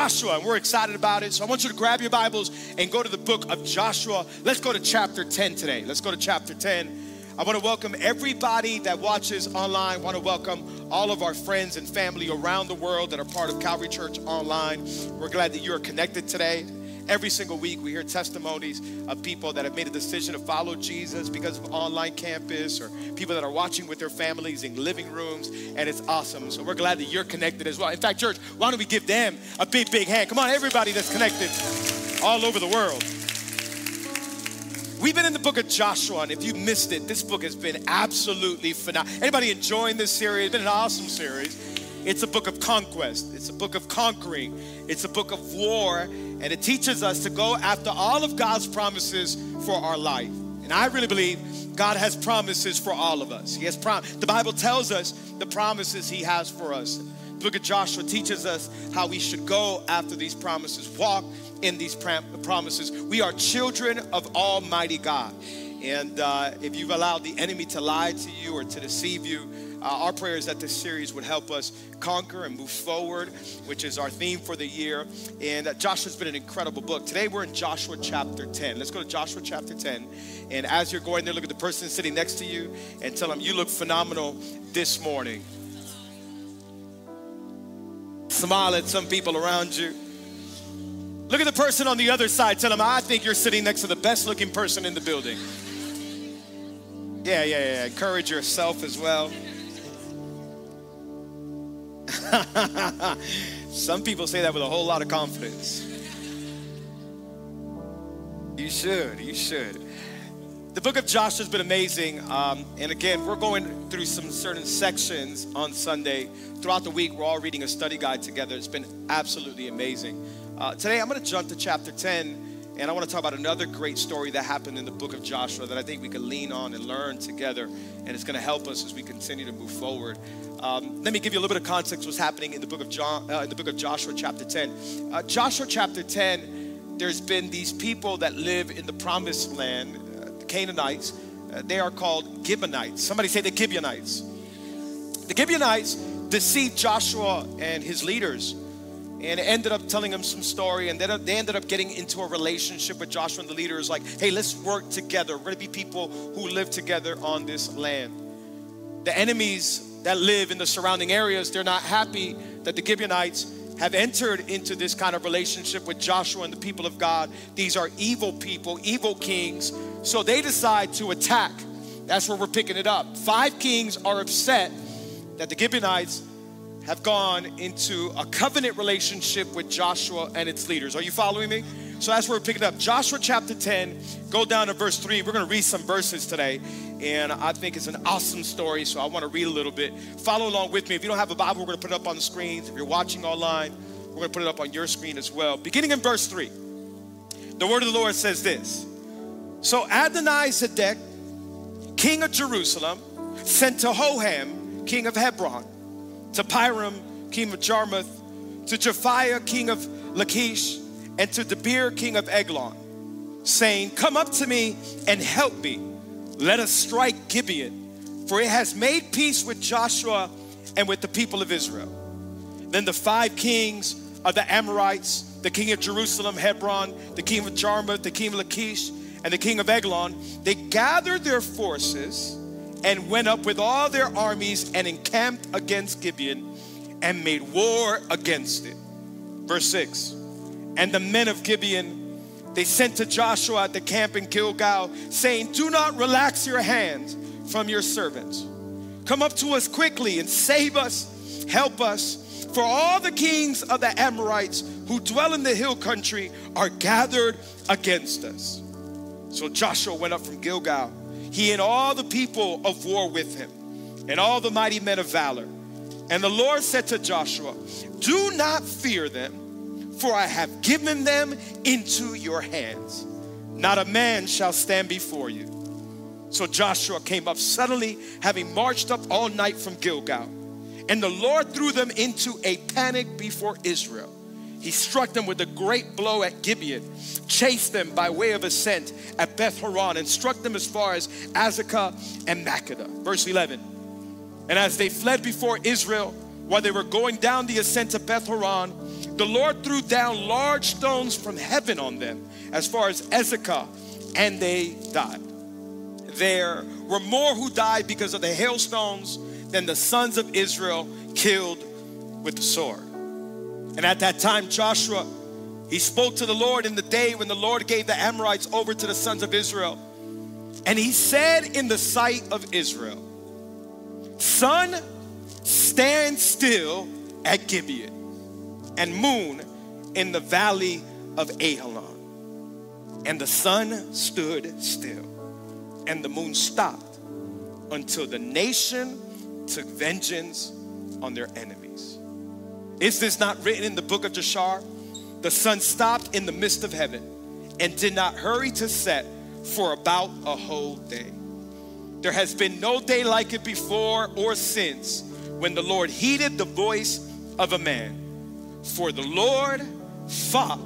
Joshua and we're excited about it. So I want you to grab your Bibles and go to the book of Joshua. Let's go to chapter 10 today. Let's go to chapter 10. I want to welcome everybody that watches online. I want to welcome all of our friends and family around the world that are part of Calvary Church Online. We're glad that you're connected today. Every single week, we hear testimonies of people that have made a decision to follow Jesus because of online campus or people that are watching with their families in living rooms, and it's awesome. So we're glad that you're connected as well. In fact, church, why don't we give them a big, big hand? Come on, everybody that's connected all over the world. We've been in the book of Joshua, and if you missed it, this book has been absolutely phenomenal. Anybody enjoying this series? It's been an awesome series. It's a book of conquest, it's a book of conquering, it's a book of war, and it teaches us to go after all of God's promises for our life. And I really believe God has promises for all of us. He has prom- the Bible tells us the promises He has for us. The book of Joshua teaches us how we should go after these promises, walk in these prom- promises. We are children of Almighty God. And uh, if you've allowed the enemy to lie to you or to deceive you, uh, our prayer is that this series would help us conquer and move forward, which is our theme for the year. And uh, Joshua's been an incredible book. Today we're in Joshua chapter 10. Let's go to Joshua chapter 10. And as you're going there, look at the person sitting next to you and tell them, You look phenomenal this morning. Smile at some people around you. Look at the person on the other side. Tell them, I think you're sitting next to the best looking person in the building. Yeah, yeah, yeah. Encourage yourself as well. Some people say that with a whole lot of confidence. You should, you should. The book of Joshua has been amazing. Um, and again, we're going through some certain sections on Sunday. Throughout the week, we're all reading a study guide together. It's been absolutely amazing. Uh, today, I'm going to jump to chapter 10. And I want to talk about another great story that happened in the book of Joshua that I think we can lean on and learn together. And it's going to help us as we continue to move forward. Um, let me give you a little bit of context what's happening in the book of John, uh, in the book of Joshua, chapter 10. Uh, Joshua, chapter 10, there's been these people that live in the promised land, uh, the Canaanites. Uh, they are called Gibeonites. Somebody say the Gibeonites. The Gibeonites deceived Joshua and his leaders and ended up telling them some story and then they ended up getting into a relationship with joshua and the leaders like hey let's work together we're going to be people who live together on this land the enemies that live in the surrounding areas they're not happy that the gibeonites have entered into this kind of relationship with joshua and the people of god these are evil people evil kings so they decide to attack that's where we're picking it up five kings are upset that the gibeonites have gone into a covenant relationship with Joshua and its leaders. Are you following me? So that's where we're picking up. Joshua chapter 10, go down to verse 3. We're going to read some verses today, and I think it's an awesome story, so I want to read a little bit. Follow along with me. If you don't have a Bible, we're going to put it up on the screens. If you're watching online, we're going to put it up on your screen as well. Beginning in verse 3, the word of the Lord says this So Adonai Zedek, king of Jerusalem, sent to Hoham, king of Hebron to Piram, king of Jarmuth, to Japhiah, king of Lachish, and to Debir, king of Eglon, saying, Come up to me and help me. Let us strike Gibeon, for it has made peace with Joshua and with the people of Israel. Then the five kings of the Amorites, the king of Jerusalem, Hebron, the king of Jarmuth, the king of Lachish, and the king of Eglon, they gathered their forces and went up with all their armies and encamped against Gibeon and made war against it. Verse 6 And the men of Gibeon, they sent to Joshua at the camp in Gilgal, saying, Do not relax your hands from your servants. Come up to us quickly and save us, help us. For all the kings of the Amorites who dwell in the hill country are gathered against us. So Joshua went up from Gilgal he and all the people of war with him, and all the mighty men of valor. And the Lord said to Joshua, Do not fear them, for I have given them into your hands. not a man shall stand before you. So Joshua came up suddenly, having marched up all night from Gilgal. And the Lord threw them into a panic before Israel. He struck them with a great blow at Gibeon, chased them by way of ascent at Beth Horon, and struck them as far as Azekah and Makkedah. Verse 11. And as they fled before Israel, while they were going down the ascent of Beth Horon, the Lord threw down large stones from heaven on them, as far as Azekah, and they died. There were more who died because of the hailstones than the sons of Israel killed with the sword. And at that time, Joshua, he spoke to the Lord in the day when the Lord gave the Amorites over to the sons of Israel. And he said in the sight of Israel, Sun, stand still at Gibeon, and moon in the valley of Ajalon. And the sun stood still, and the moon stopped until the nation took vengeance on their enemies. Is this not written in the book of Jashar? The sun stopped in the midst of heaven and did not hurry to set for about a whole day. There has been no day like it before or since when the Lord heeded the voice of a man. For the Lord fought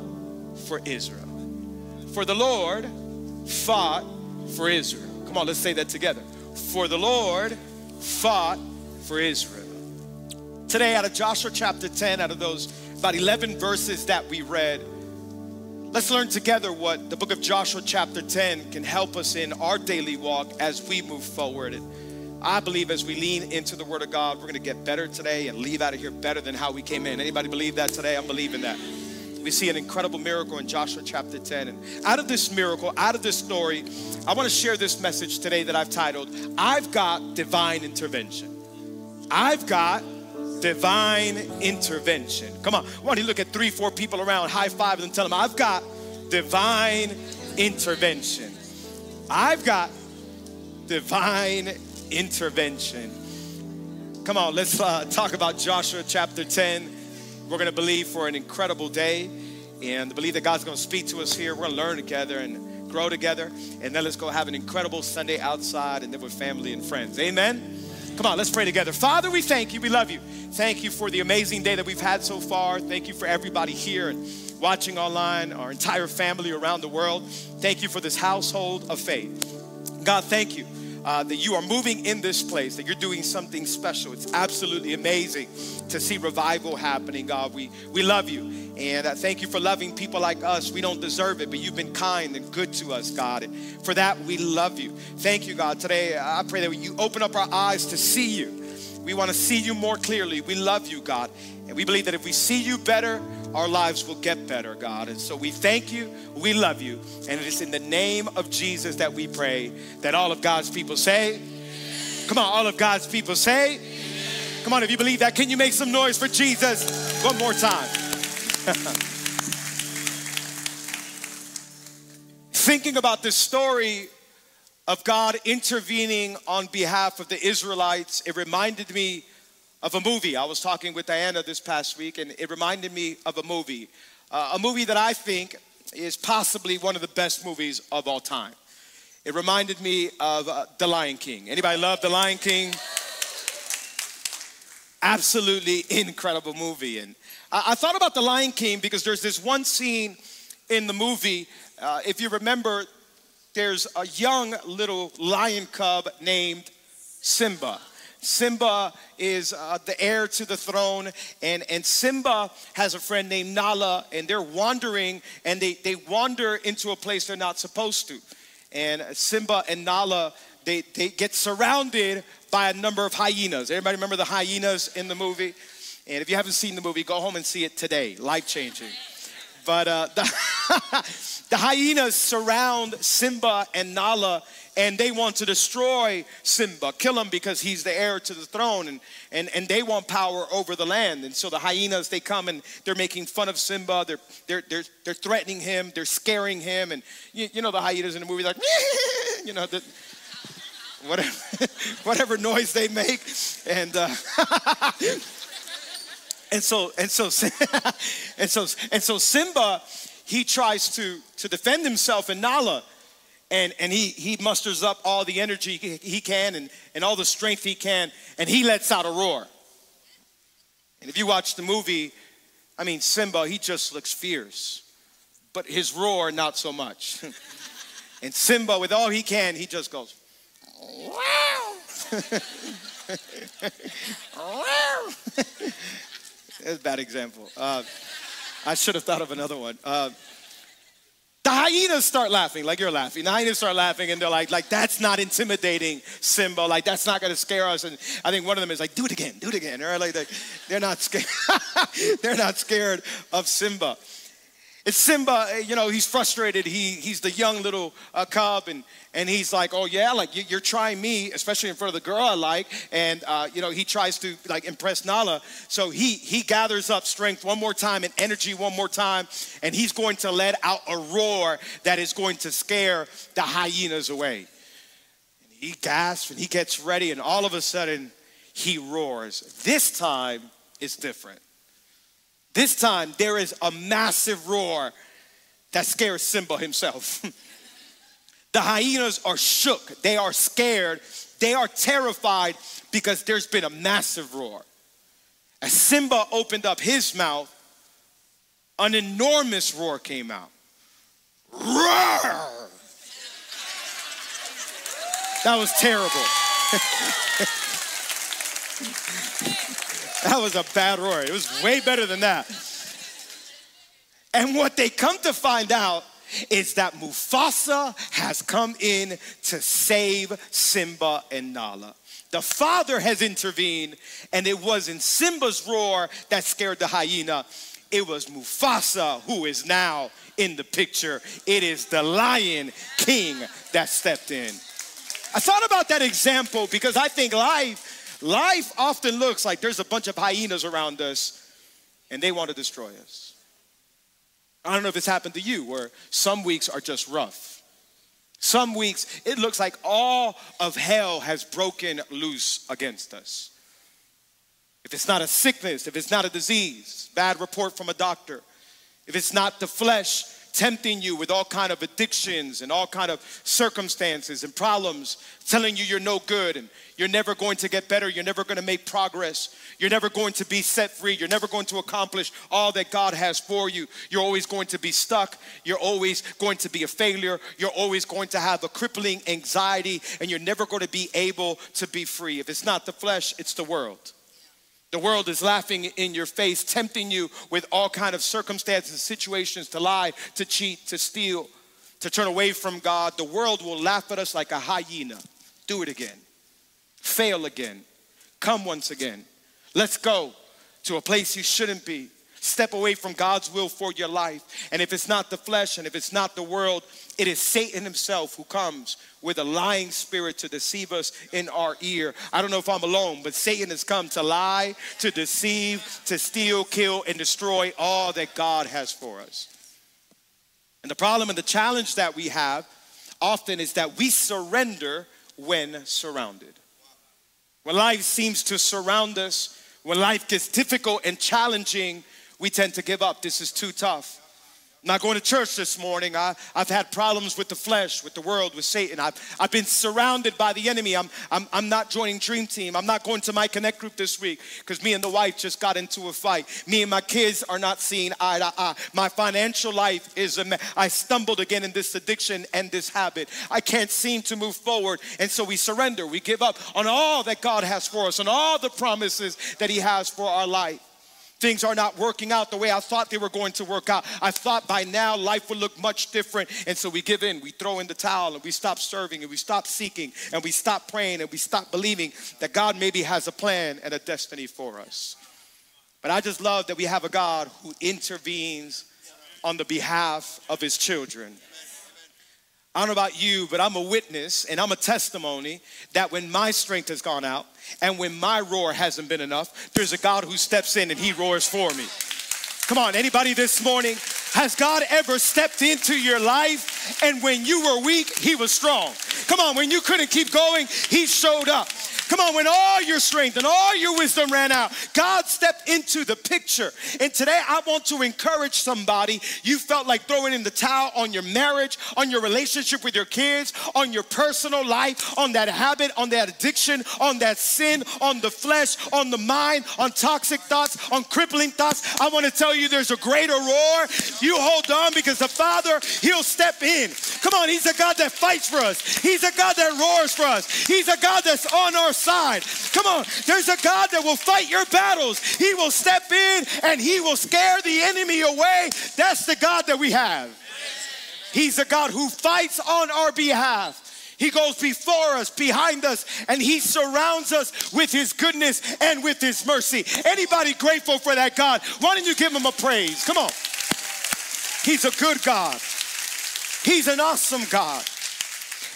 for Israel. For the Lord fought for Israel. Come on, let's say that together. For the Lord fought for Israel. Today, out of Joshua chapter 10, out of those about 11 verses that we read, let's learn together what the book of Joshua chapter 10 can help us in our daily walk as we move forward. And I believe as we lean into the Word of God, we're going to get better today and leave out of here better than how we came in. Anybody believe that today? I'm believing that. We see an incredible miracle in Joshua chapter 10. And out of this miracle, out of this story, I want to share this message today that I've titled, I've Got Divine Intervention. I've got divine intervention. Come on, why don't you look at three, four people around, high five them, tell them, I've got divine intervention. I've got divine intervention. Come on, let's uh, talk about Joshua chapter 10. We're going to believe for an incredible day and believe that God's going to speak to us here. We're going to learn together and grow together. And then let's go have an incredible Sunday outside and then with family and friends. Amen. Come on, let's pray together. Father, we thank you. We love you. Thank you for the amazing day that we've had so far. Thank you for everybody here and watching online, our entire family around the world. Thank you for this household of faith. God, thank you. Uh, that you are moving in this place, that you're doing something special. It's absolutely amazing to see revival happening, God. We, we love you. And uh, thank you for loving people like us. We don't deserve it, but you've been kind and good to us, God. And for that, we love you. Thank you, God. Today, I pray that you open up our eyes to see you. We want to see you more clearly. We love you, God. And we believe that if we see you better, our lives will get better, God. And so we thank you, we love you, and it is in the name of Jesus that we pray that all of God's people say, Come on, all of God's people say, Come on, if you believe that, can you make some noise for Jesus one more time? Thinking about this story of God intervening on behalf of the Israelites, it reminded me of a movie. I was talking with Diana this past week, and it reminded me of a movie. Uh, a movie that I think is possibly one of the best movies of all time. It reminded me of uh, The Lion King. Anybody love The Lion King? Absolutely incredible movie. And I, thought about The Lion King because there's this one scene in the movie. Uh, if you remember, there's a young little lion cub named Simba. Simba is uh, the heir to the throne, and, and Simba has a friend named Nala, and they're wandering, and they, they wander into a place they're not supposed to. And Simba and Nala, they, they get surrounded by a number of hyenas. Everybody remember the hyenas in the movie? And if you haven't seen the movie, go home and see it today. Life changing. But uh, the, the hyenas surround Simba and Nala, and they want to destroy Simba, kill him because he's the heir to the throne, and, and, and they want power over the land. And so the hyenas, they come and they're making fun of Simba, they're, they're, they're, they're threatening him, they're scaring him. And you, you know the hyenas in the movie, like, you know, the, whatever, whatever noise they make. And, uh, And so, and so, and so, and so Simba, he tries to, to defend himself in Nala. And, and he, he musters up all the energy he, can and, and all the strength he can, and he lets out a roar. And if you watch the movie, I mean, Simba, he just looks fierce, but his roar, not so much. and Simba, with all he can, he just goes, wow. That's a bad example. Uh, I should have thought of another one. Uh, the hyenas start laughing, like you're laughing. The hyenas start laughing, and they're like, like that's not intimidating, Simba. Like that's not gonna scare us. And I think one of them is like, do it again, do it again. Right? Like they're not scared. they're not scared of Simba. It's Simba, eh, you know, he's frustrated. He, he's the young little uh, cub, and, and he's like, oh yeah, like you're trying me, especially in front of the girl I like. And, uh, you know, he tries to like impress Nala. So he, he gathers up strength one more time and energy one more time, and he's going to let out a roar that is going to scare the hyenas away. And he gasps and he gets ready, and all of a sudden, he roars. This time, it's different. This time, there is a massive roar that scares Simba himself. the hyenas are shook, they are scared, they are terrified because there's been a massive roar. As Simba opened up his mouth, an enormous roar came out. Roar! That was terrible. That was a bad roar. It was way better than that. And what they come to find out is that Mufasa has come in to save Simba and Nala. The father has intervened, and it wasn't Simba's roar that scared the hyena. It was Mufasa who is now in the picture. It is the lion king that stepped in. I thought about that example because I think life Life often looks like there's a bunch of hyenas around us and they want to destroy us. I don't know if it's happened to you where some weeks are just rough. Some weeks it looks like all of hell has broken loose against us. If it's not a sickness, if it's not a disease, bad report from a doctor, if it's not the flesh tempting you with all kind of addictions and all kind of circumstances and problems telling you you're no good and you're never going to get better you're never going to make progress you're never going to be set free you're never going to accomplish all that god has for you you're always going to be stuck you're always going to be a failure you're always going to have a crippling anxiety and you're never going to be able to be free. If it's not the flesh it's the world the world is laughing in your face, tempting you with all kind of circumstances, situations to lie, to cheat, to steal, to turn away from God. The world will laugh at us like a hyena. Do it again. Fail again. Come once again. Let's go to a place you shouldn't be. Step away from God's will for your life. And if it's not the flesh and if it's not the world, it is Satan himself who comes with a lying spirit to deceive us in our ear. I don't know if I'm alone, but Satan has come to lie, to deceive, to steal, kill, and destroy all that God has for us. And the problem and the challenge that we have often is that we surrender when surrounded. When life seems to surround us, when life gets difficult and challenging, we tend to give up. This is too tough. I'm not going to church this morning. I, have had problems with the flesh, with the world, with Satan. I've, I've been surrounded by the enemy. I'm, I'm, I'm not joining Dream Team. I'm not going to my Connect group this week because me and the wife just got into a fight. Me and my kids are not seeing eye to eye. My financial life is a mess. I stumbled again in this addiction and this habit. I can't seem to move forward. And so we surrender. We give up on all that God has for us, on all the promises that He has for our life. Things are not working out the way I thought they were going to work out. I thought by now life would look much different. And so we give in, we throw in the towel, and we stop serving, and we stop seeking, and we stop praying, and we stop believing that God maybe has a plan and a destiny for us. But I just love that we have a God who intervenes on the behalf of his children. I don't know about you, but I'm a witness and I'm a testimony that when my strength has gone out and when my roar hasn't been enough, there's a God who steps in and he roars for me. Come on, anybody this morning, has God ever stepped into your life and when you were weak, he was strong? Come on, when you couldn't keep going, he showed up. Come on, when all your strength and all your wisdom ran out, God stepped into the picture. And today I want to encourage somebody. You felt like throwing in the towel on your marriage, on your relationship with your kids, on your personal life, on that habit, on that addiction, on that sin, on the flesh, on the mind, on toxic thoughts, on crippling thoughts. I want to tell you there's a greater roar. You hold on because the Father, He'll step in. Come on, He's a God that fights for us, He's a God that roars for us, He's a God that's on our side. Come on, there's a God that will fight your battles. He will step in and He will scare the enemy away. That's the God that we have. He's a God who fights on our behalf. He goes before us, behind us, and he surrounds us with his goodness and with his mercy. Anybody grateful for that God? Why don't you give him a praise? Come on. He's a good God. He's an awesome God.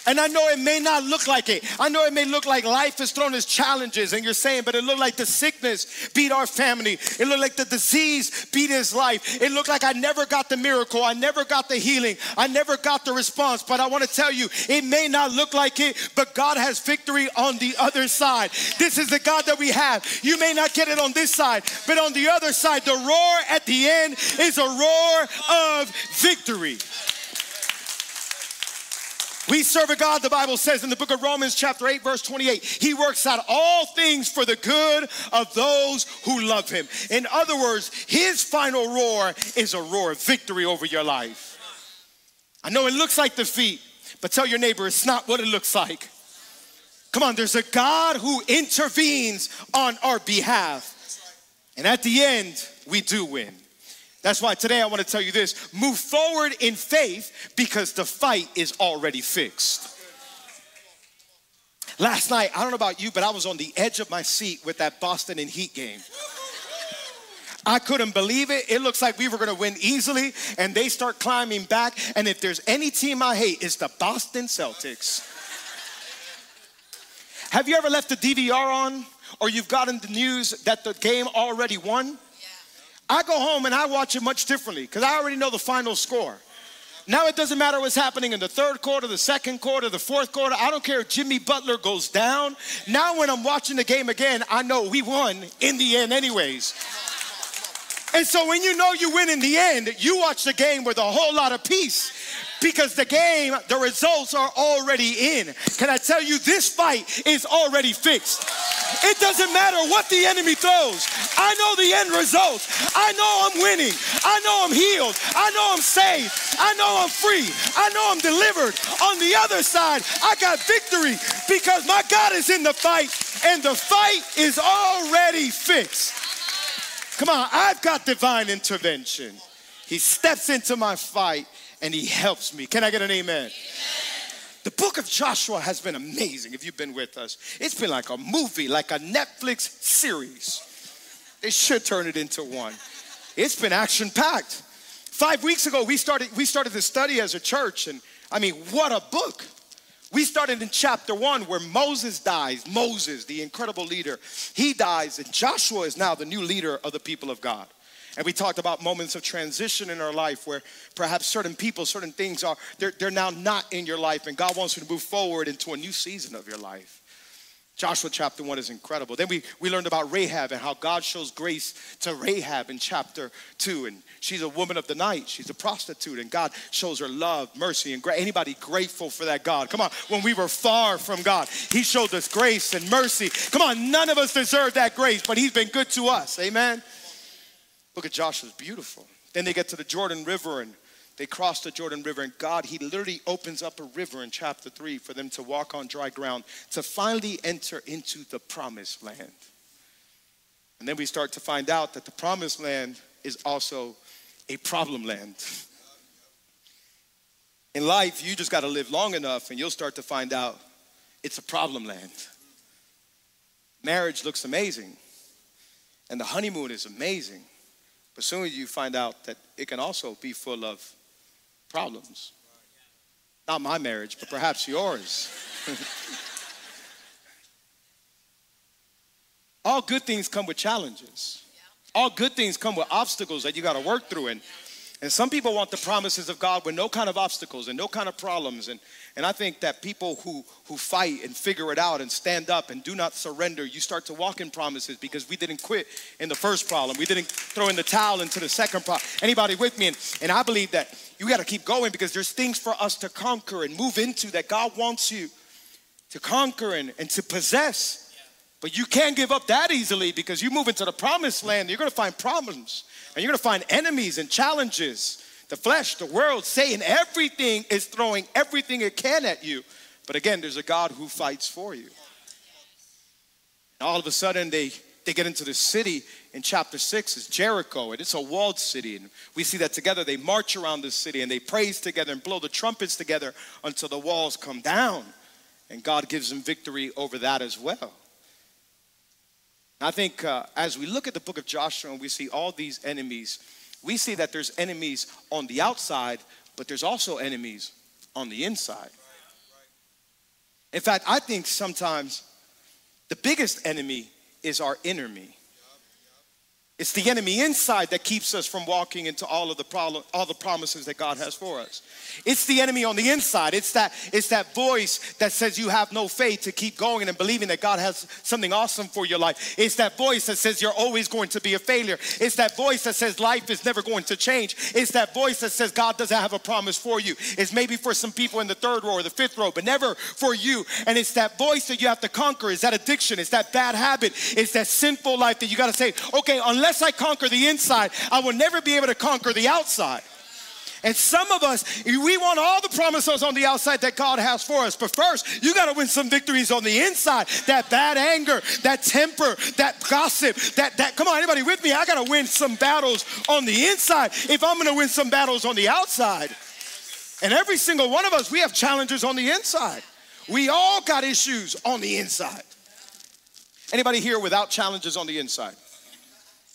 And I know it may not look like it. I know it may look like life has thrown us challenges, and you're saying, but it looked like the sickness beat our family. It looked like the disease beat his life. It looked like I never got the miracle. I never got the healing. I never got the response. But I want to tell you, it may not look like it, but God has victory on the other side. This is the God that we have. You may not get it on this side, but on the other side, the roar at the end is a roar of victory. We serve a God, the Bible says in the book of Romans, chapter 8, verse 28, He works out all things for the good of those who love Him. In other words, His final roar is a roar of victory over your life. I know it looks like defeat, but tell your neighbor it's not what it looks like. Come on, there's a God who intervenes on our behalf. And at the end, we do win. That's why today I want to tell you this move forward in faith because the fight is already fixed. Last night, I don't know about you, but I was on the edge of my seat with that Boston and Heat game. I couldn't believe it. It looks like we were going to win easily, and they start climbing back. And if there's any team I hate, it's the Boston Celtics. Have you ever left the DVR on, or you've gotten the news that the game already won? I go home and I watch it much differently because I already know the final score. Now it doesn't matter what's happening in the third quarter, the second quarter, the fourth quarter. I don't care if Jimmy Butler goes down. Now when I'm watching the game again, I know we won in the end, anyways. And so when you know you win in the end, you watch the game with a whole lot of peace because the game, the results are already in. Can I tell you, this fight is already fixed. It doesn't matter what the enemy throws. I know the end result. I know I'm winning. I know I'm healed. I know I'm saved. I know I'm free. I know I'm delivered. On the other side, I got victory because my God is in the fight and the fight is already fixed. Come on, I've got divine intervention. He steps into my fight and he helps me. Can I get an amen? amen? The book of Joshua has been amazing if you've been with us. It's been like a movie, like a Netflix series. They should turn it into one. It's been action packed. Five weeks ago, we started, we started the study as a church, and I mean, what a book. We started in chapter one where Moses dies. Moses, the incredible leader, he dies, and Joshua is now the new leader of the people of God. And we talked about moments of transition in our life where perhaps certain people, certain things are, they're, they're now not in your life, and God wants you to move forward into a new season of your life. Joshua chapter 1 is incredible. Then we, we learned about Rahab and how God shows grace to Rahab in chapter 2. And she's a woman of the night, she's a prostitute, and God shows her love, mercy, and grace. Anybody grateful for that God? Come on, when we were far from God, He showed us grace and mercy. Come on, none of us deserve that grace, but He's been good to us. Amen. Look at Joshua's beautiful. Then they get to the Jordan River and they cross the Jordan River, and God, He literally opens up a river in chapter 3 for them to walk on dry ground to finally enter into the promised land. And then we start to find out that the promised land is also a problem land. In life, you just got to live long enough and you'll start to find out it's a problem land. Marriage looks amazing, and the honeymoon is amazing. But soon you find out that it can also be full of problems. Not my marriage, but perhaps yours. All good things come with challenges. All good things come with obstacles that you got to work through. And And some people want the promises of God with no kind of obstacles and no kind of problems. And, and I think that people who, who fight and figure it out and stand up and do not surrender, you start to walk in promises because we didn't quit in the first problem. We didn't throw in the towel into the second problem. Anybody with me? And, and I believe that you got to keep going because there's things for us to conquer and move into that God wants you to conquer and, and to possess. But you can't give up that easily because you move into the promised land, you're going to find problems. And you're gonna find enemies and challenges. The flesh, the world, Satan, everything is throwing everything it can at you. But again, there's a God who fights for you. And all of a sudden, they, they get into the city in chapter six, it's Jericho, and it's a walled city. And we see that together. They march around the city and they praise together and blow the trumpets together until the walls come down. And God gives them victory over that as well. I think uh, as we look at the book of Joshua and we see all these enemies, we see that there's enemies on the outside, but there's also enemies on the inside. In fact, I think sometimes the biggest enemy is our inner me. It's the enemy inside that keeps us from walking into all of the problem, all the promises that God has for us. It's the enemy on the inside. It's that, it's that voice that says you have no faith to keep going and believing that God has something awesome for your life. It's that voice that says you're always going to be a failure. It's that voice that says life is never going to change. It's that voice that says God doesn't have a promise for you. It's maybe for some people in the third row or the fifth row, but never for you. And it's that voice that you have to conquer. It's that addiction. It's that bad habit. It's that sinful life that you got to say, okay, unless I conquer the inside, I will never be able to conquer the outside. And some of us, we want all the promises on the outside that God has for us. But first, you got to win some victories on the inside. That bad anger, that temper, that gossip, that, that, come on, anybody with me? I got to win some battles on the inside if I'm going to win some battles on the outside. And every single one of us, we have challenges on the inside. We all got issues on the inside. Anybody here without challenges on the inside?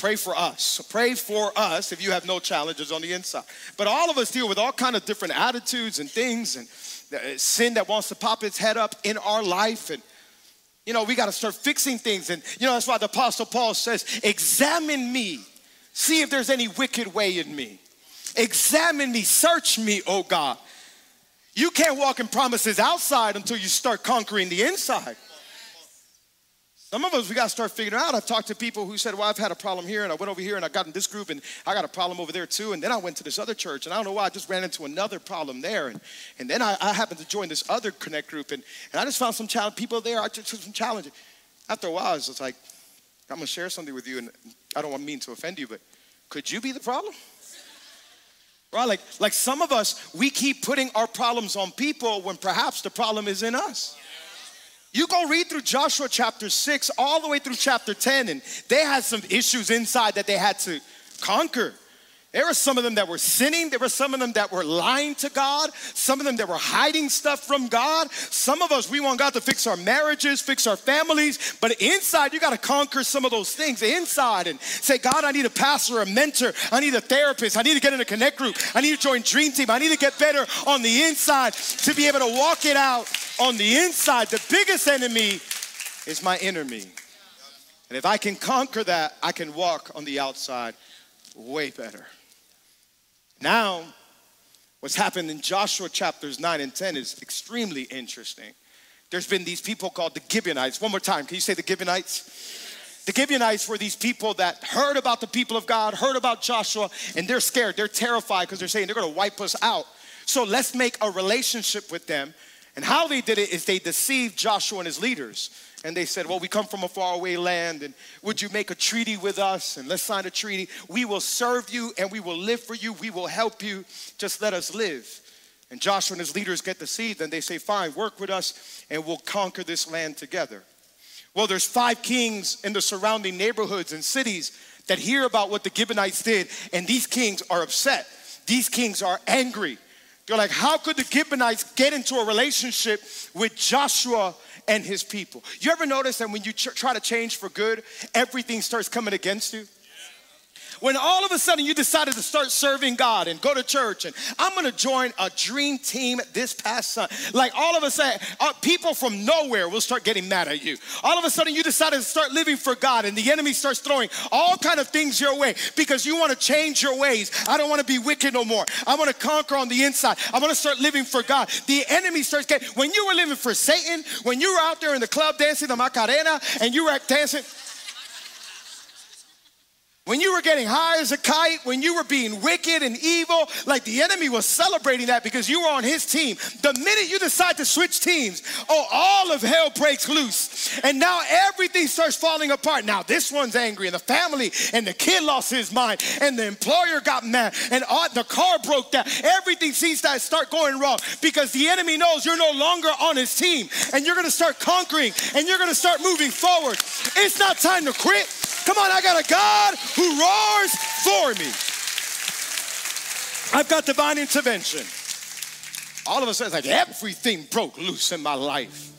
Pray for us. Pray for us if you have no challenges on the inside. But all of us deal with all kind of different attitudes and things and uh, sin that wants to pop its head up in our life and you know, we got to start fixing things. And, you know, that's why the Apostle Paul says, Examine me, see if there's any wicked way in me. Examine me, search me, oh God. You can't walk in promises outside until you start conquering the inside. Some of us, we got to start figuring out. I've talked to people who said, Well, I've had a problem here, and I went over here, and I got in this group, and I got a problem over there too. And then I went to this other church, and I don't know why, I just ran into another problem there. And, and then I, I happened to join this other Connect group, and, and I just found some challenge, people there, I took some challenges. After a while, I was just like, I'm going to share something with you, and I don't mean to offend you, but could you be the problem? Right? Like, like some of us, we keep putting our problems on people when perhaps the problem is in us. You go read through Joshua chapter 6 all the way through chapter 10, and they had some issues inside that they had to conquer. There were some of them that were sinning. There were some of them that were lying to God. Some of them that were hiding stuff from God. Some of us, we want God to fix our marriages, fix our families. But inside, you got to conquer some of those things inside and say, God, I need a pastor, a mentor. I need a therapist. I need to get in a connect group. I need to join Dream Team. I need to get better on the inside to be able to walk it out on the inside. The biggest enemy is my inner me. And if I can conquer that, I can walk on the outside way better. Now, what's happened in Joshua chapters 9 and 10 is extremely interesting. There's been these people called the Gibeonites. One more time, can you say the Gibeonites? The Gibeonites were these people that heard about the people of God, heard about Joshua, and they're scared. They're terrified because they're saying they're going to wipe us out. So let's make a relationship with them. And how they did it is they deceived Joshua and his leaders and they said, Well, we come from a faraway land, and would you make a treaty with us? And let's sign a treaty. We will serve you and we will live for you. We will help you. Just let us live. And Joshua and his leaders get deceived, and they say, Fine, work with us, and we'll conquer this land together. Well, there's five kings in the surrounding neighborhoods and cities that hear about what the Gibeonites did, and these kings are upset. These kings are angry. They're like, How could the Gibeonites get into a relationship with Joshua and his people. You ever notice that when you tr- try to change for good, everything starts coming against you? When all of a sudden you decided to start serving God and go to church and I'm gonna join a dream team this past Sunday, like all of a sudden, uh, people from nowhere will start getting mad at you. All of a sudden you decided to start living for God and the enemy starts throwing all kind of things your way because you wanna change your ways. I don't wanna be wicked no more. I wanna conquer on the inside. I wanna start living for God. The enemy starts getting, when you were living for Satan, when you were out there in the club dancing the Macarena and you were dancing, when you were getting high as a kite, when you were being wicked and evil, like the enemy was celebrating that because you were on his team. The minute you decide to switch teams, oh, all of hell breaks loose. And now everything starts falling apart. Now this one's angry, and the family and the kid lost his mind, and the employer got mad, and all, the car broke down. Everything seems to start going wrong because the enemy knows you're no longer on his team, and you're gonna start conquering, and you're gonna start moving forward. It's not time to quit. Come on, I got a God who roars for me. I've got divine intervention. All of a sudden, it's like everything broke loose in my life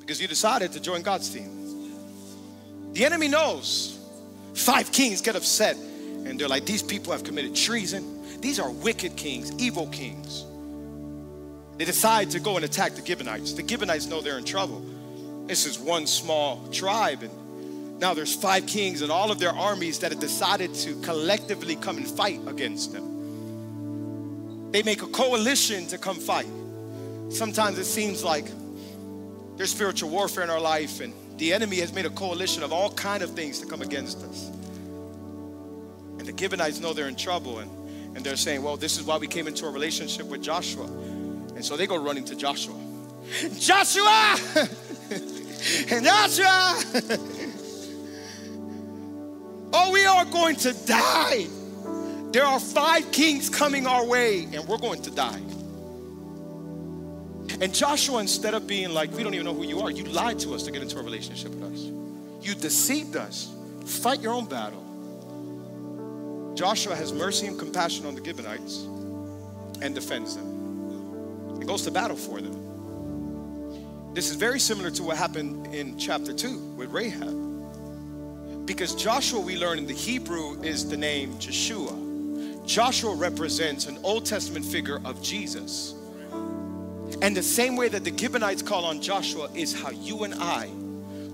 because you decided to join God's team. The enemy knows. Five kings get upset and they're like, these people have committed treason. These are wicked kings, evil kings. They decide to go and attack the Gibeonites. The Gibeonites know they're in trouble. This is one small tribe, and now there's five kings and all of their armies that have decided to collectively come and fight against them. They make a coalition to come fight. Sometimes it seems like there's spiritual warfare in our life and the enemy has made a coalition of all kind of things to come against us. And the Gibeonites know they're in trouble and, and they're saying, well, this is why we came into a relationship with Joshua. And so they go running to Joshua. Joshua! Joshua! Oh, we are going to die. There are five kings coming our way, and we're going to die. And Joshua, instead of being like, we don't even know who you are, you lied to us to get into a relationship with us. You deceived us. Fight your own battle. Joshua has mercy and compassion on the Gibeonites and defends them He goes to battle for them. This is very similar to what happened in chapter 2 with Rahab. Because Joshua, we learn in the Hebrew, is the name Joshua. Joshua represents an Old Testament figure of Jesus. And the same way that the Gibeonites call on Joshua is how you and I,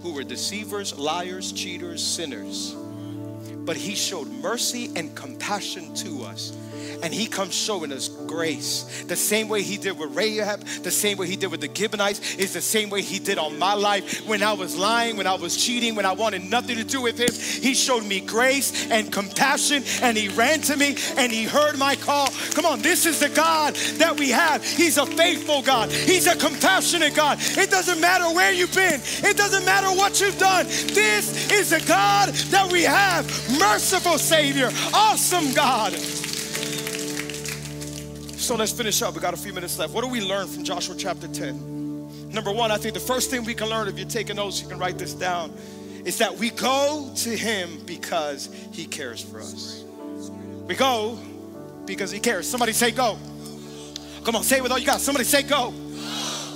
who were deceivers, liars, cheaters, sinners, but he showed mercy and compassion to us and he comes showing us grace. The same way he did with Rahab, the same way he did with the Gibeonites, is the same way he did on my life when I was lying, when I was cheating, when I wanted nothing to do with him. He showed me grace and compassion, and he ran to me and he heard my call. Come on, this is the God that we have. He's a faithful God, He's a compassionate God. It doesn't matter where you've been, it doesn't matter what you've done. This is the God that we have. Merciful Savior, awesome God. So let's finish up. We got a few minutes left. What do we learn from Joshua chapter 10? Number one, I think the first thing we can learn, if you're taking notes, you can write this down, is that we go to him because he cares for us. We go because he cares. Somebody say go. Come on, say it with all you got. Somebody say go.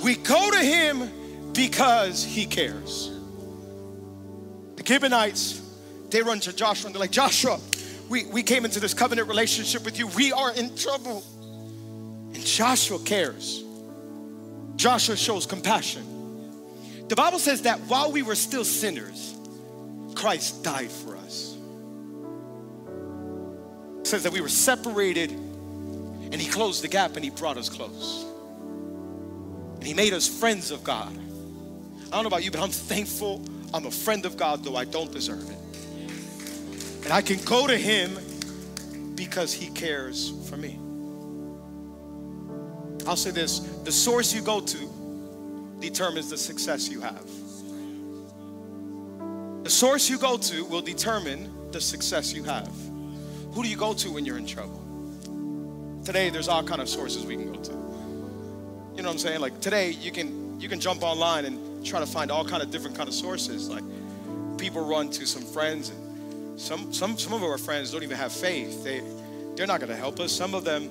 We go to him because he cares. The Gibeonites, they run to Joshua and they're like, Joshua, we, we came into this covenant relationship with you. We are in trouble. And Joshua cares. Joshua shows compassion. The Bible says that while we were still sinners, Christ died for us. It says that we were separated and he closed the gap and he brought us close. And he made us friends of God. I don't know about you, but I'm thankful I'm a friend of God, though I don't deserve it. And I can go to him because he cares for me. I'll say this the source you go to determines the success you have. The source you go to will determine the success you have. Who do you go to when you're in trouble? Today, there's all kind of sources we can go to. You know what I'm saying? Like today, you can you can jump online and try to find all kind of different kind of sources. Like people run to some friends, and some some some of our friends don't even have faith. They they're not going to help us. Some of them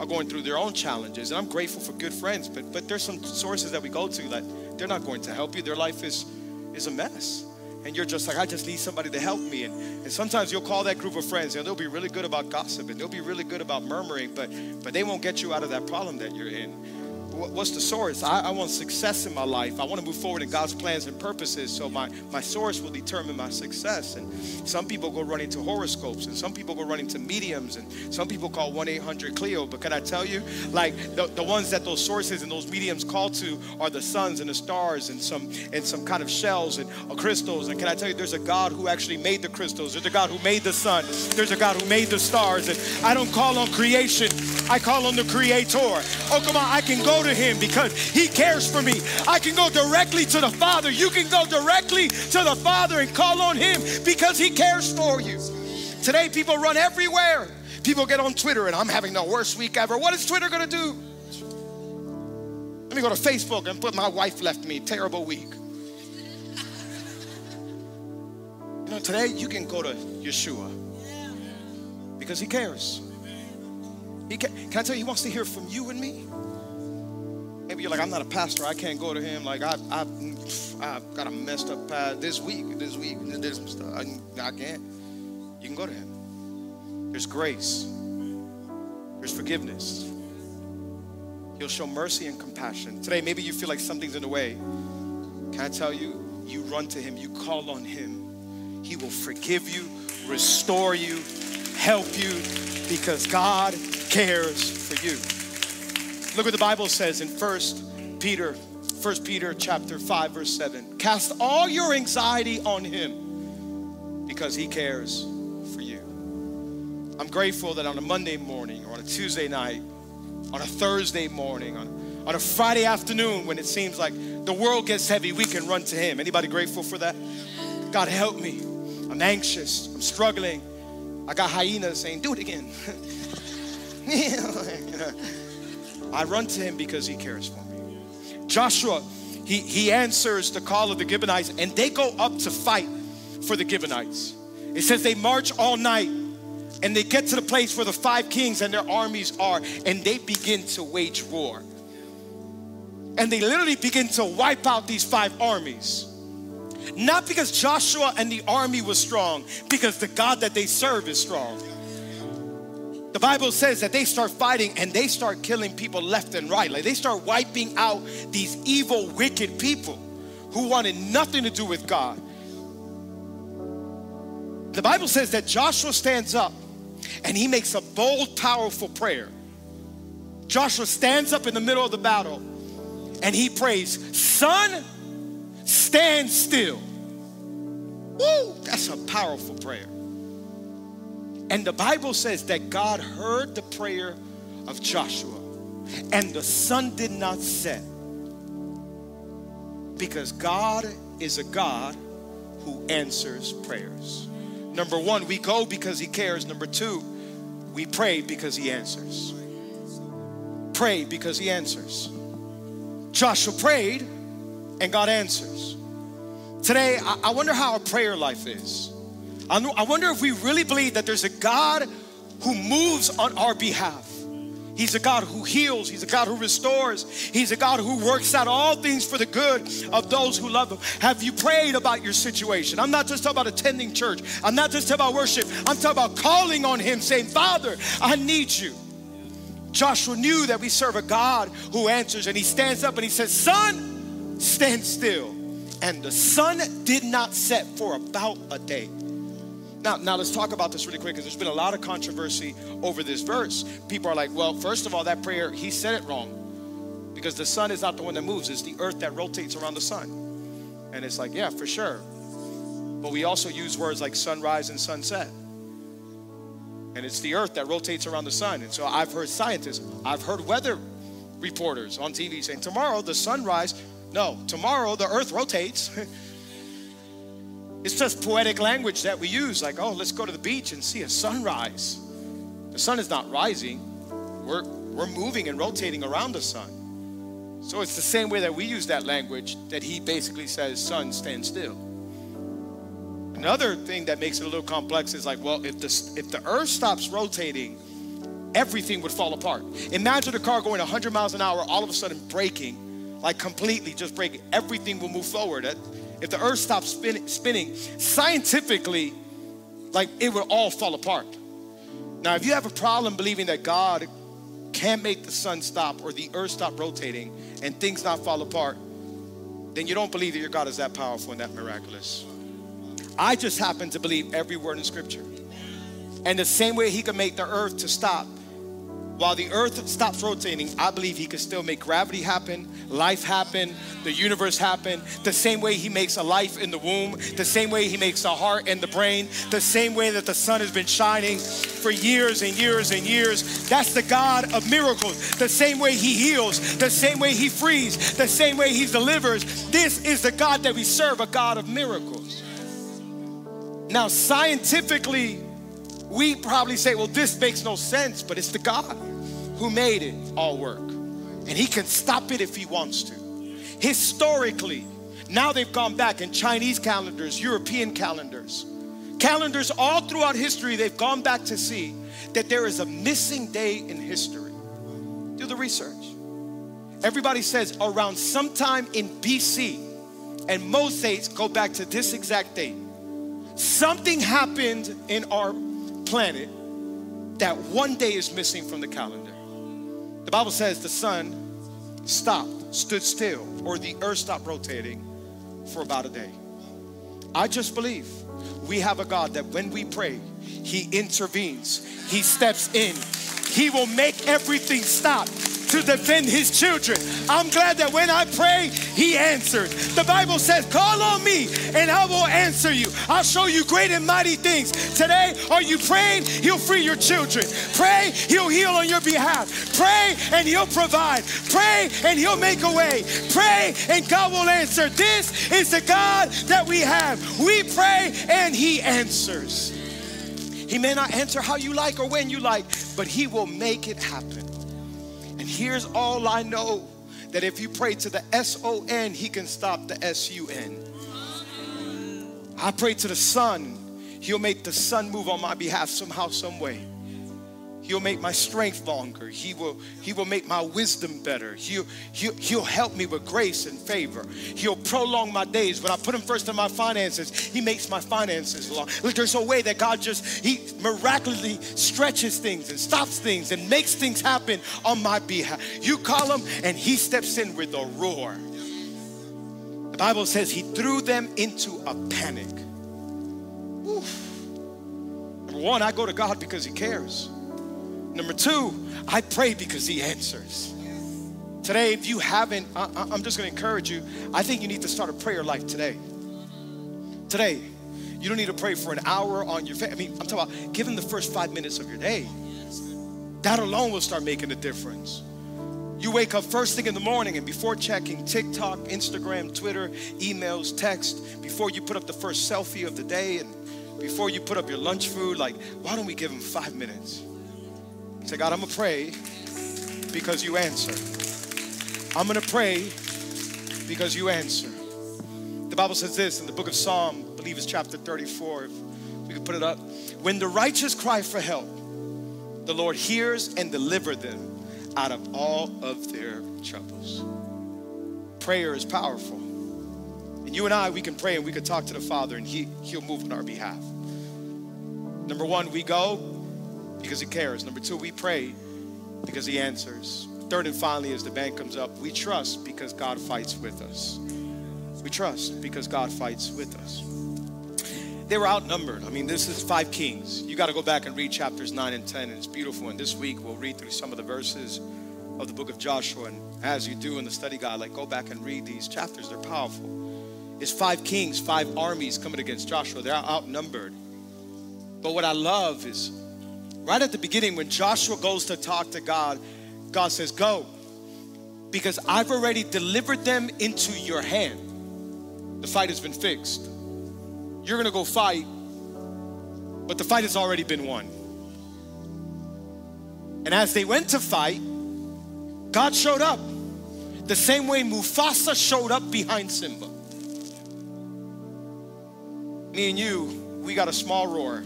are going through their own challenges. And I'm grateful for good friends, but but there's some sources that we go to that they're not going to help you. Their life is is a mess. and you're just like, I just need somebody to help me. And, and sometimes you'll call that group of friends and they'll be really good about gossip and they'll be really good about murmuring, but, but they won't get you out of that problem that you're in what's the source? I, I, want success in my life. I want to move forward in God's plans and purposes. So my, my source will determine my success. And some people go running to horoscopes, and some people go running to mediums, and some people call 1-800-CLEO. But can I tell you, like the, the ones that those sources and those mediums call to are the suns and the stars and some and some kind of shells and uh, crystals. And can I tell you, there's a God who actually made the crystals. There's a God who made the sun. There's a God who made the stars. And I don't call on creation. I call on the Creator. Oh, come on, I can go to Him because He cares for me. I can go directly to the Father. You can go directly to the Father and call on Him because He cares for you. Today, people run everywhere. People get on Twitter and I'm having the worst week ever. What is Twitter gonna do? Let me go to Facebook and put my wife left me. Terrible week. You know, today you can go to Yeshua because He cares. He can, can I tell you, He wants to hear from you and me. Maybe you're like, I'm not a pastor. I can't go to him. Like, I, I, I've got a messed up past this week, this week, some stuff. I, I can't. You can go to him. There's grace, there's forgiveness. He'll show mercy and compassion. Today, maybe you feel like something's in the way. Can I tell you, you run to him, you call on him. He will forgive you, restore you, help you, because God cares for you. Look what the Bible says in First Peter, First Peter chapter 5, verse 7. Cast all your anxiety on him because he cares for you. I'm grateful that on a Monday morning or on a Tuesday night, on a Thursday morning, on, on a Friday afternoon when it seems like the world gets heavy, we can run to him. Anybody grateful for that? God help me. I'm anxious. I'm struggling. I got hyenas saying, do it again. I run to him because he cares for me. Joshua, he, he answers the call of the Gibeonites and they go up to fight for the Gibeonites. It says they march all night and they get to the place where the five kings and their armies are and they begin to wage war. And they literally begin to wipe out these five armies. Not because Joshua and the army was strong, because the God that they serve is strong. The Bible says that they start fighting and they start killing people left and right. Like they start wiping out these evil, wicked people who wanted nothing to do with God. The Bible says that Joshua stands up and he makes a bold, powerful prayer. Joshua stands up in the middle of the battle and he prays, Sun, stand still. Woo, that's a powerful prayer. And the Bible says that God heard the prayer of Joshua, and the sun did not set because God is a God who answers prayers. Number one, we go because He cares. Number two, we pray because He answers. Pray because He answers. Joshua prayed and God answers. Today, I wonder how our prayer life is. I wonder if we really believe that there's a God who moves on our behalf. He's a God who heals. He's a God who restores. He's a God who works out all things for the good of those who love Him. Have you prayed about your situation? I'm not just talking about attending church. I'm not just talking about worship. I'm talking about calling on Him, saying, Father, I need you. Joshua knew that we serve a God who answers, and he stands up and he says, Sun, stand still. And the sun did not set for about a day. Now, now let's talk about this really quick because there's been a lot of controversy over this verse. People are like, well, first of all, that prayer, he said it wrong because the sun is not the one that moves, it's the earth that rotates around the sun. And it's like, yeah, for sure. But we also use words like sunrise and sunset. And it's the earth that rotates around the sun. And so I've heard scientists, I've heard weather reporters on TV saying, tomorrow the sunrise, no, tomorrow the earth rotates. It's just poetic language that we use, like, oh, let's go to the beach and see a sunrise. The sun is not rising, we're, we're moving and rotating around the sun. So it's the same way that we use that language that he basically says, sun, stand still. Another thing that makes it a little complex is like, well, if the, if the earth stops rotating, everything would fall apart. Imagine a car going 100 miles an hour, all of a sudden braking, like completely just braking. Everything will move forward. if the earth stopped spin, spinning, scientifically, like it would all fall apart. Now, if you have a problem believing that God can't make the sun stop or the earth stop rotating and things not fall apart, then you don't believe that your God is that powerful and that miraculous. I just happen to believe every word in Scripture. And the same way He could make the earth to stop, while the earth stops rotating, I believe he can still make gravity happen, life happen, the universe happen, the same way he makes a life in the womb, the same way he makes a heart and the brain, the same way that the sun has been shining for years and years and years. That's the God of miracles. The same way he heals, the same way he frees, the same way he delivers. This is the God that we serve, a God of miracles. Now, scientifically, we probably say, well, this makes no sense, but it's the God who made it all work. And He can stop it if He wants to. Historically, now they've gone back in Chinese calendars, European calendars, calendars all throughout history, they've gone back to see that there is a missing day in history. Do the research. Everybody says around sometime in BC, and most dates go back to this exact date. Something happened in our planet that one day is missing from the calendar. The Bible says the sun stopped, stood still, or the earth stopped rotating for about a day. I just believe we have a God that when we pray, He intervenes, He steps in, He will make everything stop to defend his children. I'm glad that when I pray, he answered. The Bible says, Call on me and I will answer you. I'll show you great and mighty things. Today, are you praying? He'll free your children. Pray, he'll heal on your behalf. Pray and he'll provide. Pray and he'll make a way. Pray and God will answer. This is the God that we have. We pray and he answers. He may not answer how you like or when you like, but he will make it happen. Here's all I know that if you pray to the S O N, He can stop the S U N. I pray to the Son, He'll make the sun move on my behalf somehow, some way. He'll make my strength longer. He will, he will make my wisdom better. He'll, he'll, he'll help me with grace and favor. He'll prolong my days. When I put him first in my finances, he makes my finances long. Look, there's a way that God just, he miraculously stretches things and stops things and makes things happen on my behalf. You call him and he steps in with a roar. The Bible says he threw them into a panic. Oof. Number one, I go to God because he cares. Number two, I pray because He answers. Today, if you haven't, I, am just to encourage you. I think you need to start a prayer life today. Today, you don't need to pray for an hour on your. Face. I mean, I'm talking about giving the first five minutes of your day. That alone will start making a difference. You wake up first thing in the morning, and before checking TikTok, Instagram, Twitter, emails, text, before you put up the first selfie of the day, and before you put up your lunch food, like, why don't we give them five minutes? Say, God, I'm going to pray because you answer. I'm going to pray because you answer. The Bible says this in the book of Psalm, I believe it's chapter 34. If we could put it up. When the righteous cry for help, the Lord hears and delivers them out of all of their troubles. Prayer is powerful. And you and I, we can pray and we can talk to the Father and he, He'll move on our behalf. Number one, we go because he cares. Number two, we pray because he answers. Third and finally, as the band comes up, we trust because God fights with us. We trust because God fights with us. They were outnumbered. I mean, this is five kings. You got to go back and read chapters 9 and 10, and it's beautiful. And this week, we'll read through some of the verses of the book of Joshua. And as you do in the study guide, like go back and read these chapters, they're powerful. It's five kings, five armies coming against Joshua. They're outnumbered. But what I love is Right at the beginning, when Joshua goes to talk to God, God says, Go, because I've already delivered them into your hand. The fight has been fixed. You're gonna go fight, but the fight has already been won. And as they went to fight, God showed up the same way Mufasa showed up behind Simba. Me and you, we got a small roar.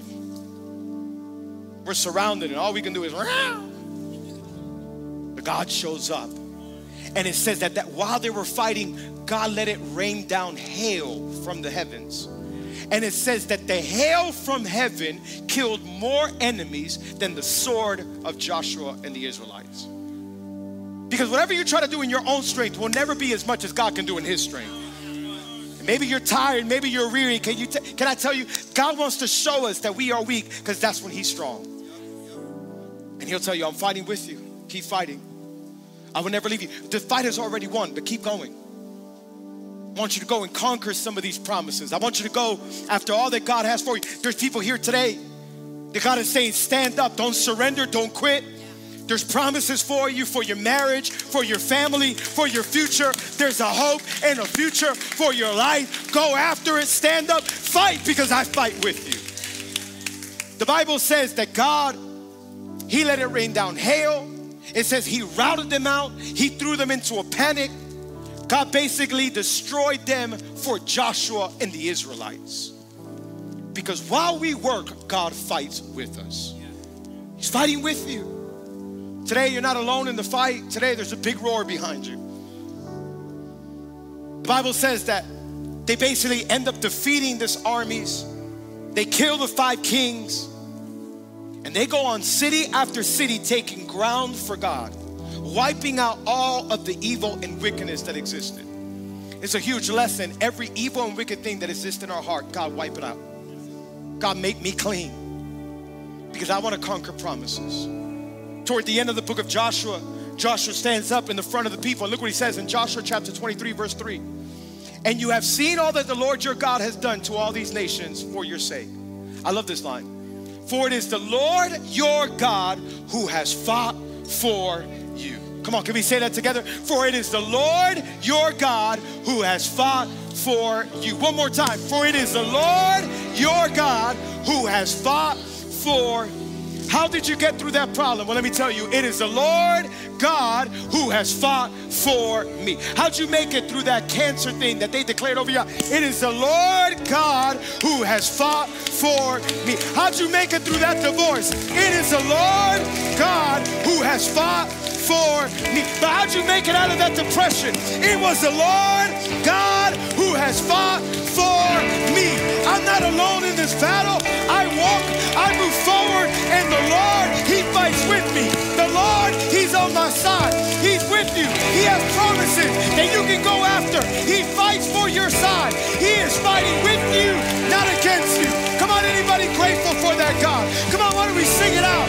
We're surrounded, and all we can do is, but God shows up. And it says that, that while they were fighting, God let it rain down hail from the heavens. And it says that the hail from heaven killed more enemies than the sword of Joshua and the Israelites. Because whatever you try to do in your own strength will never be as much as God can do in His strength. Maybe you're tired, maybe you're weary. Can, you t- can I tell you, God wants to show us that we are weak because that's when He's strong. And He'll tell you, I'm fighting with you. Keep fighting. I will never leave you. The fight has already won, but keep going. I want you to go and conquer some of these promises. I want you to go after all that God has for you. There's people here today that God is saying, stand up, don't surrender, don't quit. There's promises for you, for your marriage, for your family, for your future. There's a hope and a future for your life. Go after it, stand up, fight because I fight with you. The Bible says that God, He let it rain down hail. It says He routed them out, He threw them into a panic. God basically destroyed them for Joshua and the Israelites. Because while we work, God fights with us. He's fighting with you. Today, you're not alone in the fight. Today, there's a big roar behind you. The Bible says that they basically end up defeating this armies. They kill the five kings, and they go on city after city taking ground for God, wiping out all of the evil and wickedness that existed. It's a huge lesson. Every evil and wicked thing that exists in our heart, God, wipe it out. God, make me clean because I want to conquer promises toward the end of the book of Joshua, Joshua stands up in the front of the people. And look what he says in Joshua chapter 23, verse 3. And you have seen all that the Lord your God has done to all these nations for your sake. I love this line. For it is the Lord your God who has fought for you. Come on, can we say that together? For it is the Lord your God who has fought for you. One more time. For it is the Lord your God who has fought for how did you get through that problem? Well, let me tell you, it is the Lord God who has fought for me. How'd you make it through that cancer thing that they declared over you? It is the Lord God who has fought for me. How'd you make it through that divorce? It is the Lord God who has fought for me. But how'd you make it out of that depression? It was the Lord God who has fought for me. I'm not alone in this battle. I walk, I move forward, and the Lord, He fights with me. The Lord, He's on my side. He's with you. He has promises that you can go after. He fights for your side. He is fighting with you, not against you. Come on, anybody grateful for that God? Come on, why don't we sing it out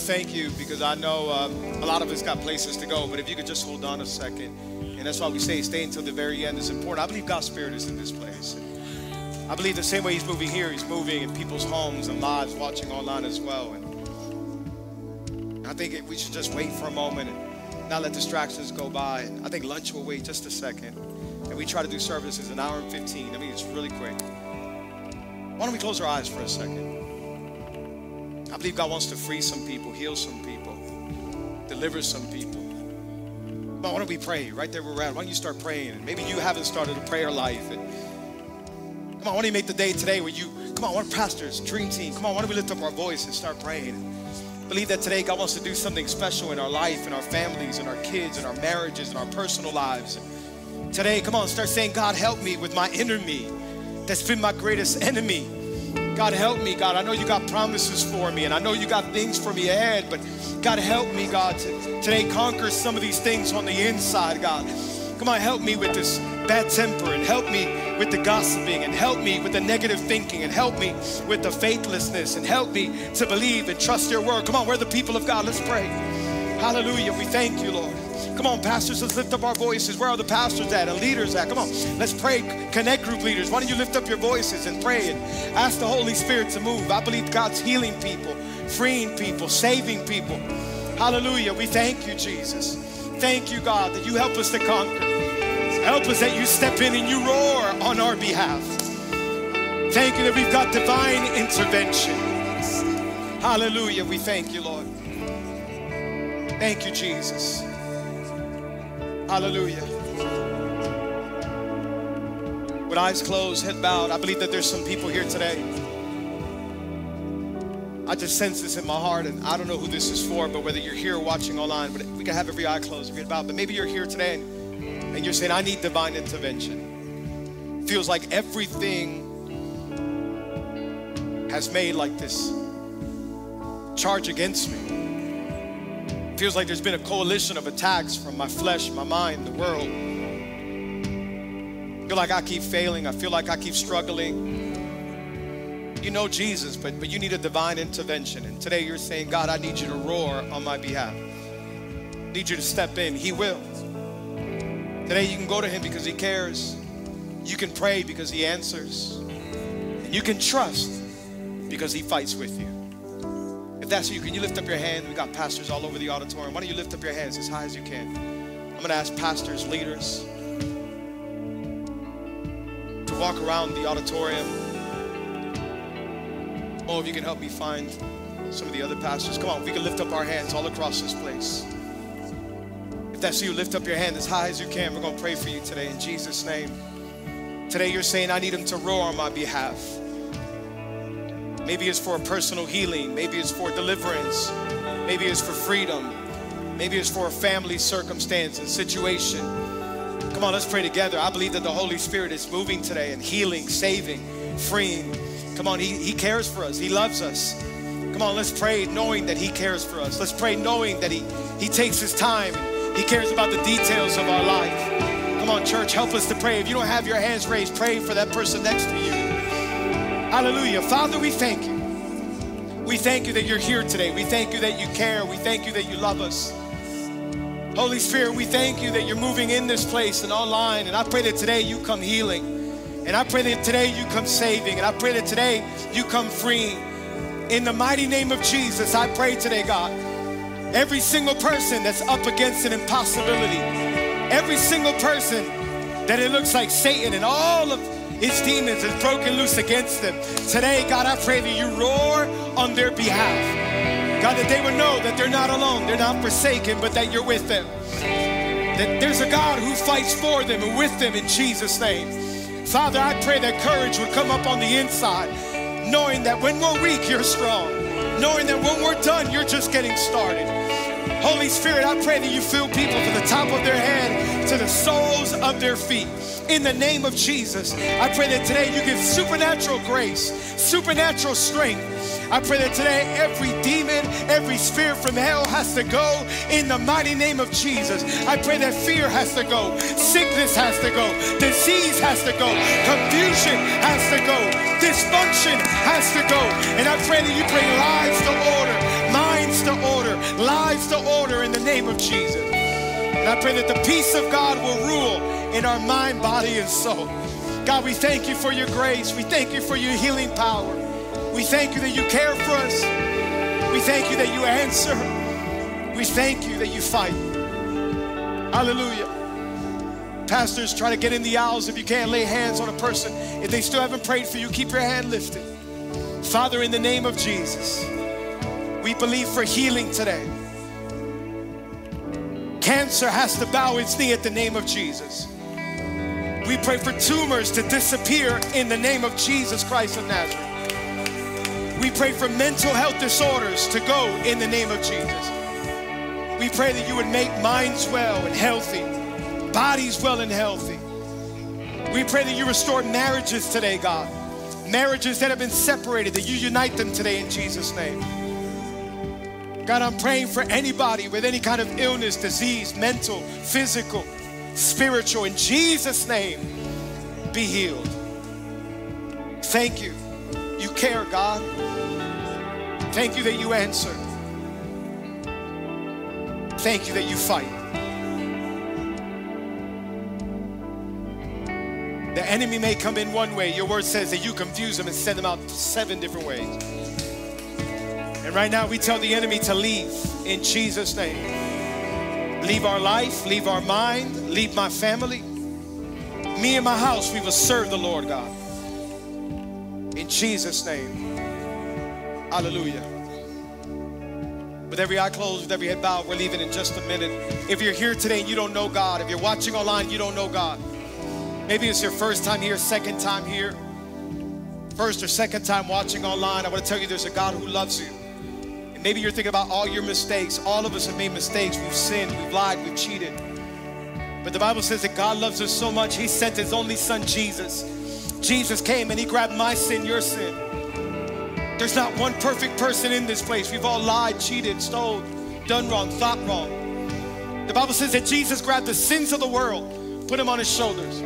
to thank you because I know um, a lot of us got places to go, but if you could just hold on a second, and that's why we say stay until the very end is important. I believe God's Spirit is in this place. I believe the same way He's moving here, He's moving in people's homes and lives, watching online as well. And I think we should just wait for a moment and not let distractions go by. And I think lunch will wait just a second. And we try to do services an hour and 15. I mean, it's really quick. Why don't we close our eyes for a second? I believe God wants to free some people, heal some people, deliver some people. On, why don't we pray right there where we're at? Why don't you start praying? Maybe you haven't started a prayer life. And come on, why don't you make the day today where you, come on, one pastors, dream team, come on, why don't we lift up our voice and start praying? Believe that today God wants to do something special in our life, in our families, in our kids, in our marriages, in our personal lives. Today, come on, start saying, God, help me with my inner me that's been my greatest enemy. God, help me, God. I know you got promises for me, and I know you got things for me ahead, but God, help me, God, to today conquer some of these things on the inside, God. Come on, help me with this bad temper, and help me with the gossiping, and help me with the negative thinking, and help me with the faithlessness, and help me to believe and trust your word. Come on, we're the people of God. Let's pray. Hallelujah. We thank you, Lord. Come on, pastors, let's lift up our voices. Where are the pastors at and leaders at? Come on, let's pray. Connect group leaders. Why don't you lift up your voices and pray and ask the Holy Spirit to move? I believe God's healing people, freeing people, saving people. Hallelujah. We thank you, Jesus. Thank you, God, that you help us to conquer. Help us that you step in and you roar on our behalf. Thank you that we've got divine intervention. Hallelujah. We thank you, Lord. Thank you, Jesus. Hallelujah. With eyes closed, head bowed, I believe that there's some people here today. I just sense this in my heart, and I don't know who this is for, but whether you're here or watching online, but we can have every eye closed, every head bowed. But maybe you're here today and, and you're saying, I need divine intervention. Feels like everything has made like this charge against me feels like there's been a coalition of attacks from my flesh, my mind, the world. I feel like I keep failing. I feel like I keep struggling. You know Jesus, but, but you need a divine intervention. And today you're saying, God, I need you to roar on my behalf. I need you to step in. He will. Today you can go to him because he cares. You can pray because he answers. And you can trust because he fights with you that's you, can you lift up your hand? We got pastors all over the auditorium. Why don't you lift up your hands as high as you can? I'm going to ask pastors, leaders to walk around the auditorium. Oh, if you can help me find some of the other pastors. Come on, we can lift up our hands all across this place. If that's you, lift up your hand as high as you can. We're going to pray for you today in Jesus' name. Today you're saying, I need him to roar on my behalf. Maybe it's for a personal healing. Maybe it's for deliverance. Maybe it's for freedom. Maybe it's for a family circumstance and situation. Come on, let's pray together. I believe that the Holy Spirit is moving today and healing, saving, freeing. Come on, He, he cares for us, He loves us. Come on, let's pray knowing that He cares for us. Let's pray knowing that He, he takes His time. He cares about the details of our life. Come on, church, help us to pray. If you don't have your hands raised, pray for that person next to you. Hallelujah. Father, we thank you. We thank you that you're here today. We thank you that you care. We thank you that you love us. Holy Spirit, we thank you that you're moving in this place and online. And I pray that today you come healing. And I pray that today you come saving. And I pray that today you come freeing. In the mighty name of Jesus, I pray today, God, every single person that's up against an impossibility, every single person that it looks like Satan and all of its demons is broken loose against them. Today, God, I pray that you roar on their behalf. God, that they would know that they're not alone, they're not forsaken, but that you're with them. That there's a God who fights for them and with them in Jesus' name. Father, I pray that courage would come up on the inside, knowing that when we're weak, you're strong. Knowing that when we're done, you're just getting started. Holy Spirit, I pray that you fill people from the top of their head to the soles of their feet in the name of Jesus. I pray that today you give supernatural grace, supernatural strength. I pray that today every demon, every spirit from hell has to go in the mighty name of Jesus. I pray that fear has to go, sickness has to go, disease has to go, confusion has to go, dysfunction has to go. And I pray that you bring lives to order, to order, lives to order in the name of Jesus. And I pray that the peace of God will rule in our mind, body, and soul. God, we thank you for your grace. We thank you for your healing power. We thank you that you care for us. We thank you that you answer. We thank you that you fight. Hallelujah. Pastors, try to get in the aisles if you can't lay hands on a person. If they still haven't prayed for you, keep your hand lifted. Father, in the name of Jesus, we believe for healing today. Cancer has to bow its knee at the name of Jesus. We pray for tumors to disappear in the name of Jesus Christ of Nazareth. We pray for mental health disorders to go in the name of Jesus. We pray that you would make minds well and healthy, bodies well and healthy. We pray that you restore marriages today, God. Marriages that have been separated, that you unite them today in Jesus' name. God, I'm praying for anybody with any kind of illness, disease, mental, physical, spiritual. In Jesus' name, be healed. Thank you. You care, God. Thank you that you answer. Thank you that you fight. The enemy may come in one way. Your word says that you confuse them and send them out seven different ways. And right now, we tell the enemy to leave in Jesus' name. Leave our life, leave our mind, leave my family. Me and my house, we will serve the Lord God. In Jesus' name. Hallelujah. With every eye closed, with every head bowed, we're leaving in just a minute. If you're here today and you don't know God, if you're watching online, you don't know God. Maybe it's your first time here, second time here, first or second time watching online. I want to tell you there's a God who loves you. And maybe you're thinking about all your mistakes. All of us have made mistakes. We've sinned, we've lied, we've cheated. But the Bible says that God loves us so much, He sent His only Son, Jesus. Jesus came and He grabbed my sin, your sin. There's not one perfect person in this place. We've all lied, cheated, stole, done wrong, thought wrong. The Bible says that Jesus grabbed the sins of the world, put them on His shoulders.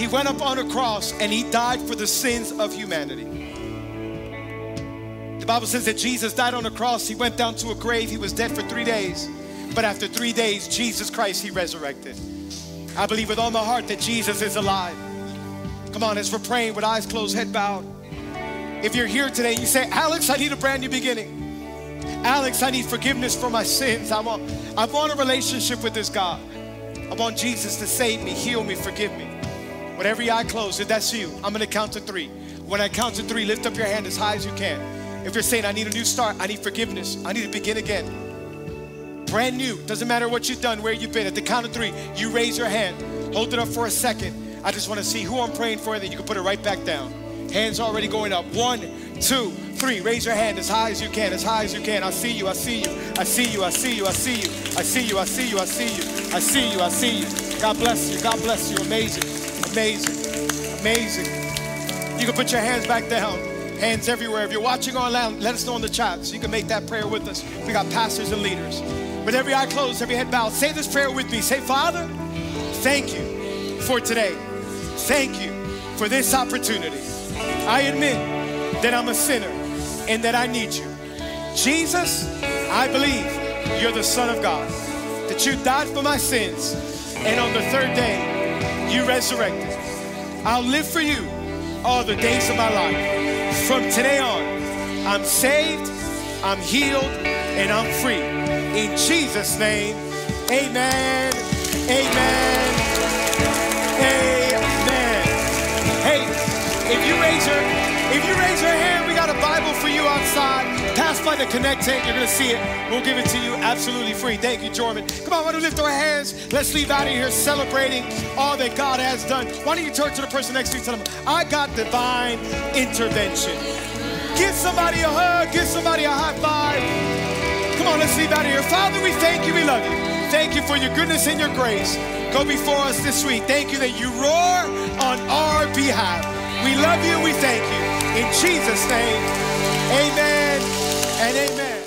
He went up on a cross and he died for the sins of humanity. The Bible says that Jesus died on a cross. He went down to a grave. He was dead for three days. But after three days, Jesus Christ, he resurrected. I believe with all my heart that Jesus is alive. Come on, as we're praying with eyes closed, head bowed. If you're here today, you say, Alex, I need a brand new beginning. Alex, I need forgiveness for my sins. I want, I want a relationship with this God. I want Jesus to save me, heal me, forgive me. With every eye closed, if that's you, I'm gonna count to three. When I count to three, lift up your hand as high as you can. If you're saying, I need a new start, I need forgiveness, I need to begin again. Brand new, doesn't matter what you've done, where you've been. At the count of three, you raise your hand, hold it up for a second. I just wanna see who I'm praying for, and then you can put it right back down. Hands already going up. One, two, three. Raise your hand as high as you can, as high as you can. I see you, I see you, I see you, I see you, I see you, I see you, I see you, I see you, I see you, I see you. God bless you, God bless you. Amazing. Amazing. Amazing. You can put your hands back down. Hands everywhere. If you're watching online, let us know in the chat so you can make that prayer with us. We got pastors and leaders. With every eye closed, every head bowed, say this prayer with me. Say, Father, thank you for today. Thank you for this opportunity. I admit that I'm a sinner and that I need you. Jesus, I believe you're the Son of God, that you died for my sins, and on the third day, you resurrected. I'll live for you all the days of my life. From today on, I'm saved, I'm healed, and I'm free. In Jesus' name, amen, amen, amen. Hey, if you raise your, if you raise your hand, Bible for you outside. Pass by the Connect tent, you're gonna see it. We'll give it to you absolutely free. Thank you, Jordan. Come on, why don't we lift our hands? Let's leave out of here celebrating all that God has done. Why don't you turn to the person next to you and tell them, I got divine intervention. Give somebody a hug, give somebody a high five. Come on, let's leave out of here. Father, we thank you, we love you. Thank you for your goodness and your grace. Go before us this week. Thank you that you roar on our behalf. We love you. We thank you. In Jesus' name, amen and amen.